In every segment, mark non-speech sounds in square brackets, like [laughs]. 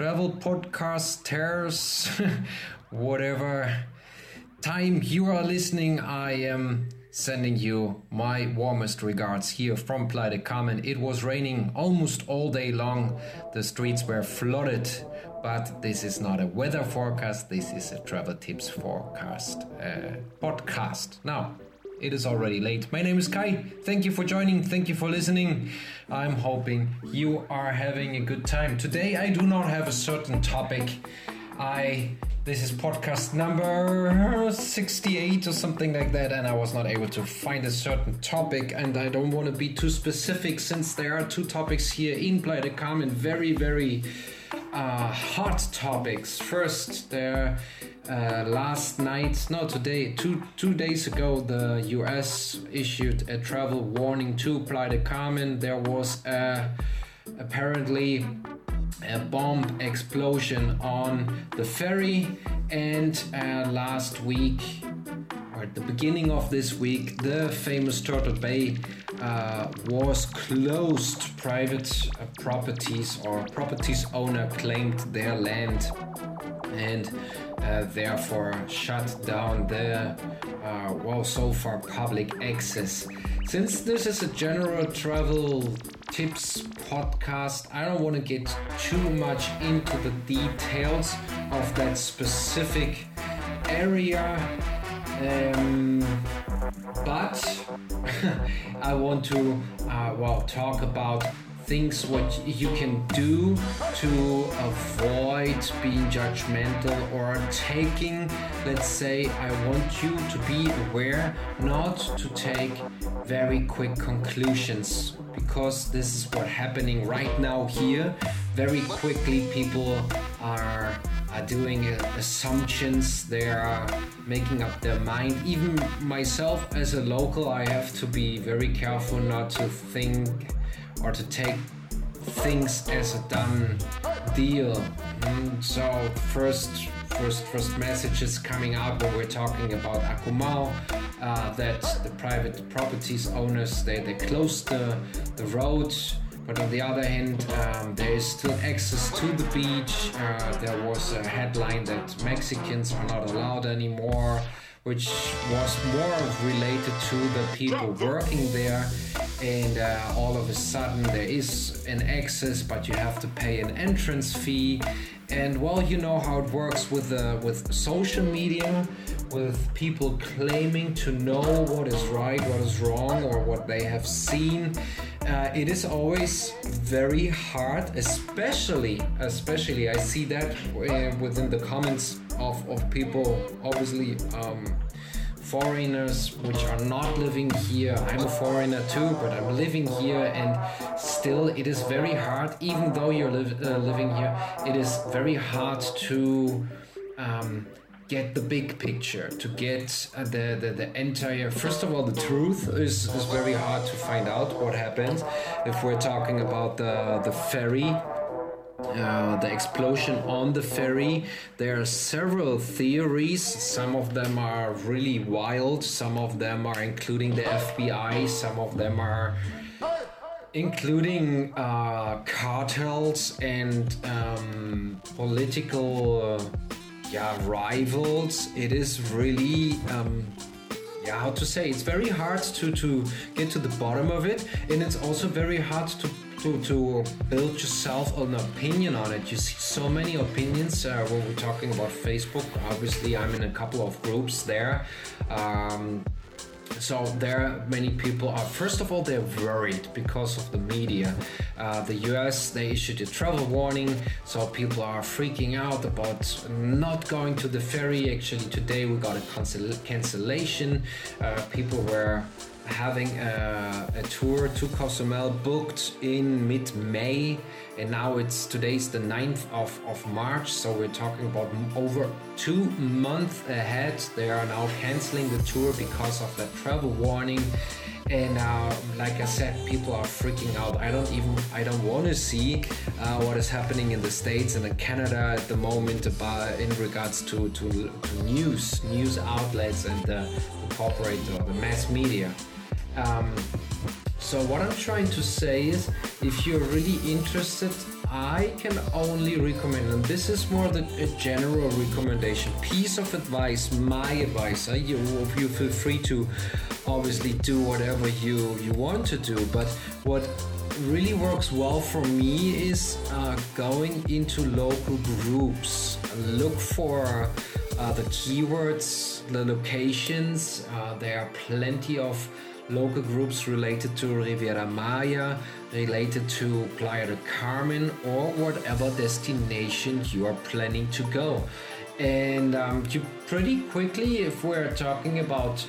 travel podcasters, [laughs] whatever time you are listening, I am sending you my warmest regards here from Playa del Carmen. It was raining almost all day long. The streets were flooded, but this is not a weather forecast. This is a travel tips forecast uh, podcast. Now, it is already late. My name is Kai. Thank you for joining. Thank you for listening. I'm hoping you are having a good time. Today I do not have a certain topic. I this is podcast number 68 or something like that and I was not able to find a certain topic and I don't want to be too specific since there are two topics here in Playa del Carmen very very uh, hot topics. First, there uh, last night, no, today, two two days ago, the U.S. issued a travel warning to Playa del Carmen. There was uh, apparently a bomb explosion on the ferry, and uh, last week or at the beginning of this week, the famous Turtle Bay uh, was closed. Private uh, properties or properties owner claimed their land and uh, therefore shut down the uh, well so far public access. Since this is a general travel tips podcast, I don't want to get too much into the details of that specific area. Um, but [laughs] I want to uh, well talk about things what you can do to avoid being judgmental or taking let's say I want you to be aware not to take very quick conclusions because this is what happening right now here. Very quickly people are are doing uh, assumptions. They are making up their mind. Even myself as a local i have to be very careful not to think or to take things as a done deal Mm, so first first first messages coming out when we're talking about Akumal uh, that the private properties owners they, they closed the, the road but on the other hand, um, there is still access to the beach. Uh, there was a headline that Mexicans are not allowed anymore, which was more related to the people working there. And uh, all of a sudden, there is an access, but you have to pay an entrance fee. And well, you know how it works with uh, with social media, with people claiming to know what is right, what is wrong, or what they have seen. Uh, it is always very hard, especially especially I see that uh, within the comments of of people, obviously. Um, foreigners which are not living here. I'm a foreigner too, but I'm living here, and still, it is very hard, even though you're li- uh, living here, it is very hard to. Um, get the big picture to get uh, the, the the entire first of all the truth is is very hard to find out what happened if we're talking about the the ferry uh, the explosion on the ferry. There are several theories. Some of them are really wild. Some of them are including the FBI. Some of them are including uh, cartels and um, political uh, yeah rivals. It is really. Um, yeah, how to say? It's very hard to to get to the bottom of it, and it's also very hard to to, to build yourself an opinion on it. You see so many opinions uh, when we're talking about Facebook. Obviously, I'm in a couple of groups there. Um, so there many people are first of all they're worried because of the media uh, the us they issued a travel warning so people are freaking out about not going to the ferry actually today we got a cancel- cancellation uh, people were having a, a tour to Cozumel booked in mid May, and now it's today's the 9th of, of March, so we're talking about over two months ahead. They are now canceling the tour because of that travel warning. And uh, like I said, people are freaking out. I don't even, I don't want to see uh, what is happening in the States and in Canada at the moment about in regards to, to, news, news outlets and the, the corporate or the mass media. Um, so what I'm trying to say is, if you're really interested, I can only recommend, and this is more the a general recommendation, piece of advice, my advice. Uh, you you feel free to obviously do whatever you you want to do, but what really works well for me is uh, going into local groups. Look for uh, the keywords, the locations. Uh, there are plenty of local groups related to Riviera Maya, related to Playa del Carmen, or whatever destination you are planning to go. And um, you pretty quickly, if we're talking about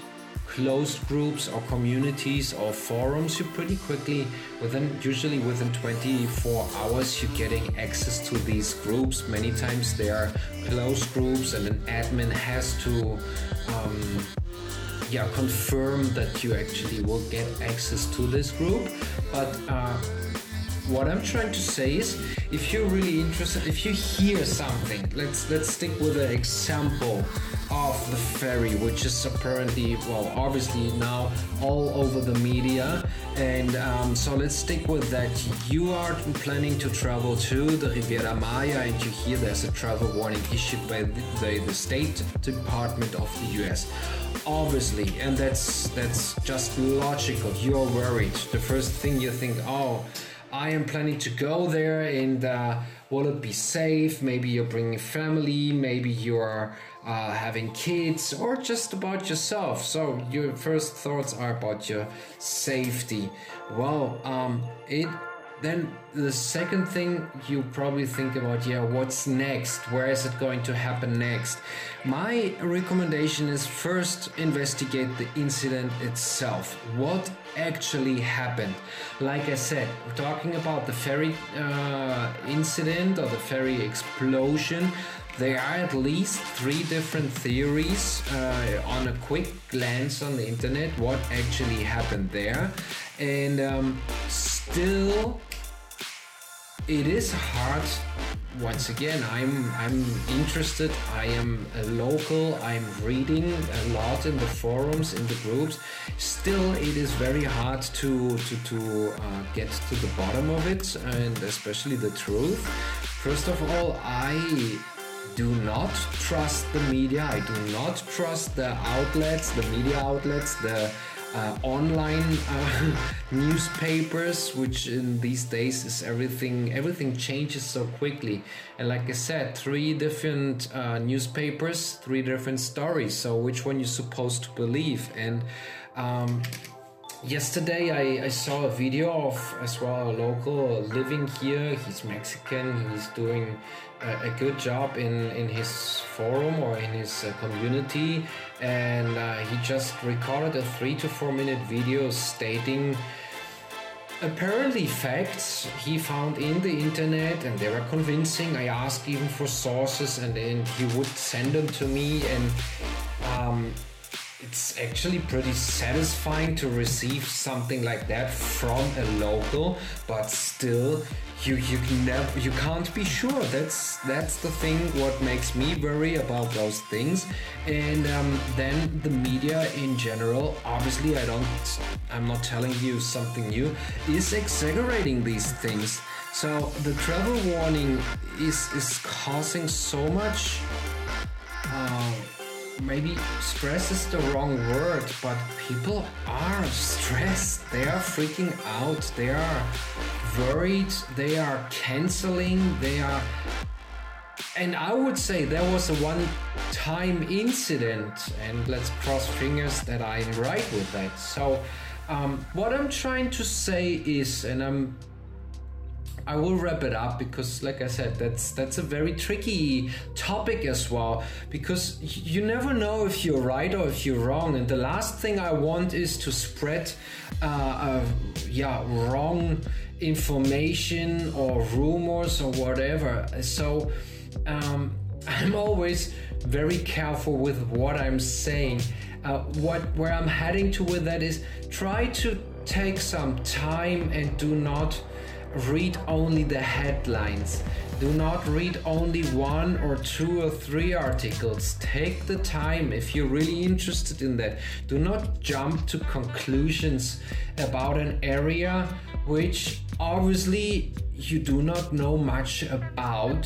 closed groups or communities or forums, you pretty quickly, within usually within 24 hours, you're getting access to these groups. Many times they are closed groups, and an admin has to. Um, yeah, confirm that you actually will get access to this group. But uh, what I'm trying to say is, if you're really interested, if you hear something, let's let's stick with the example of the ferry, which is apparently, well, obviously now all over the media. And um, so let's stick with that. You are planning to travel to the Riviera Maya, and you hear there's a travel warning issued by the, the, the State Department of the US obviously and that's that's just logical you're worried the first thing you think oh i am planning to go there and uh, will it be safe. Maybe you're bringing family maybe you're uh, having kids or just about yourself. So your first thoughts are about your safety. Well um, it then the second thing you probably think about yeah what's next? Where is it going to happen next? My recommendation is first investigate the incident itself. What actually happened? Like i said we're talking about the ferry uh, incident or the ferry explosion. There are at least three different theories uh, on a quick glance on the internet what actually happened there. And um, still it is hard once again i'm i'm interested i am a local i'm reading a lot in the forums in the groups. Still it is very hard to to to uh, get to the bottom of it and especially the truth. First of all i do not trust the media i do not trust the outlets the media outlets the uh, online uh, [laughs] newspapers which in these days is everything everything changes so quickly. And like i said three different uh, newspapers three different stories. So which one you're supposed to believe? And um, yesterday I, I saw a video of as well a local living here. He's mexican. He's doing a, a good job in in his forum or in his uh, community. And uh, he just recorded a three to four minute video stating apparently facts he found in the internet and they were convincing. I asked even for sources and then he would send them to me and um, it's actually pretty satisfying to receive something like that from a local but still you you can never you can't be sure. That's that's the thing what makes me worry about those things. And um, then the media in general obviously i don't i'm not telling you something new is exaggerating these things. So the travel warning is is causing so much uh, maybe stress is the wrong word, but people are stressed. They are freaking out. They are worried. They are canceling. They are. And I would say there was a one time incident, and let's cross fingers that I'm right with that. So, um, what I'm trying to say is, and I'm I will wrap it up because, like I said, that's that's a very tricky topic as well because you never know if you're right or if you're wrong. And the last thing I want is to spread, uh, uh, yeah, wrong information or rumors or whatever. So. Um, [laughs] I'm always very careful with what I'm saying. Uh, what where I'm heading to with that is try to take some time and do not read only the headlines. Do not read only one or two or three articles. Take the time if you're really interested in that. Do not jump to conclusions about an area which obviously you do not know much about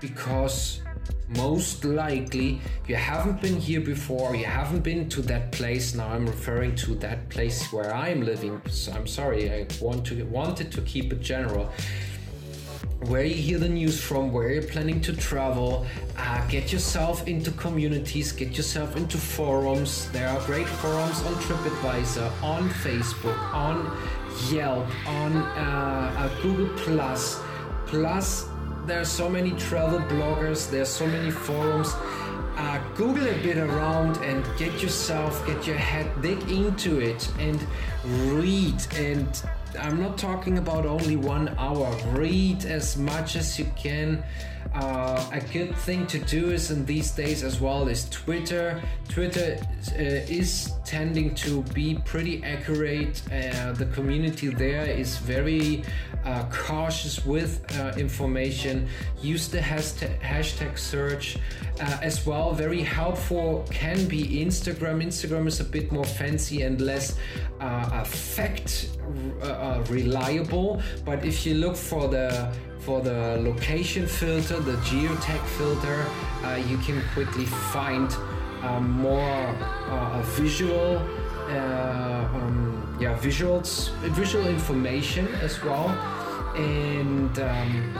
because most likely you haven't been here before you haven't been to that place now i'm referring to that place where i'm living so i'm sorry i want to wanted to keep it general where you hear the news from, where you're planning to travel. Uh, get yourself into communities, get yourself into forums. There are great forums on TripAdvisor, on Facebook, on Yelp, on uh, uh, Google Plus. Plus, there are so many travel bloggers, there are so many forums. Uh, Google a bit around and get yourself, get your head, dig into it and read and I'm not talking about only one hour. Read as much as you can. Uh, a good thing to do is in these days as well is Twitter. Twitter uh, is tending to be pretty accurate. Uh, the community there is very uh, cautious with uh, information. Use the hashtag, hashtag search uh, as well. Very helpful can be Instagram. Instagram is a bit more fancy and less fact reliable. But if you look for the for the location filter, the geotag filter, uh, you can quickly find uh, more uh, visual, uh, um, yeah, visuals, visual information as well, and um,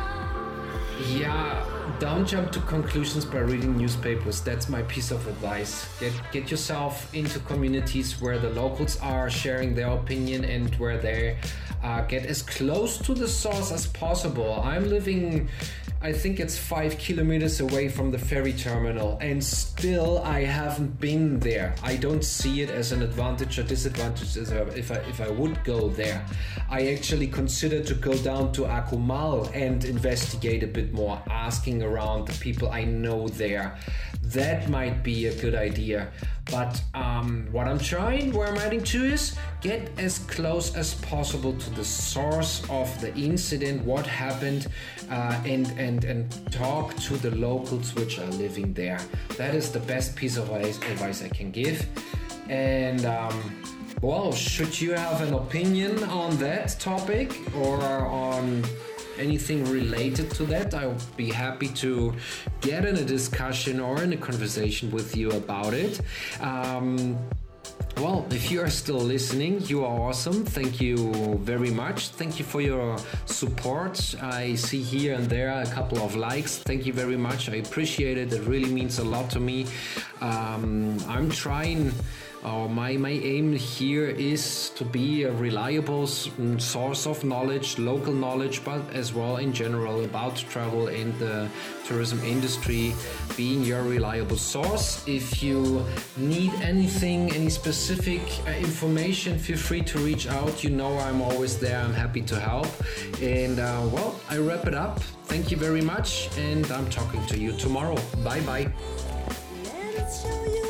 yeah, don't jump to conclusions by reading newspapers. That's my piece of advice. Get get yourself into communities where the locals are sharing their opinion and where they uh, get as close to the source as possible. I'm living, I think it's five kilometers away from the ferry terminal, and still I haven't been there. I don't see it as an advantage or disadvantage if I if I would go there. I actually consider to go down to Akumal and investigate a bit more, asking around the people I know there. That might be a good idea. But um, what I'm trying, where I'm heading to, is get as close as possible to the source of the incident, what happened, uh, and and and talk to the locals which are living there. That is the best piece of advice, I can give. And um, well, should you have an opinion on that topic or on anything related to that, I would be happy to get in a discussion or in a conversation with you about it. Um, well, if you are still listening, you are awesome. Thank you very much. Thank you for your support. I see here and there a couple of likes. Thank you very much. I appreciate it. It really means a lot to me. Um, I'm trying. Uh, my, my aim here is to be a reliable mm, source of knowledge, local knowledge, but as well in general about travel and the tourism industry, being your reliable source. If you need anything, any specific uh, information, feel free to reach out. You know I'm always there. I'm happy to help. And uh, well, I wrap it up. Thank you very much, and I'm talking to you tomorrow. Bye bye. Show you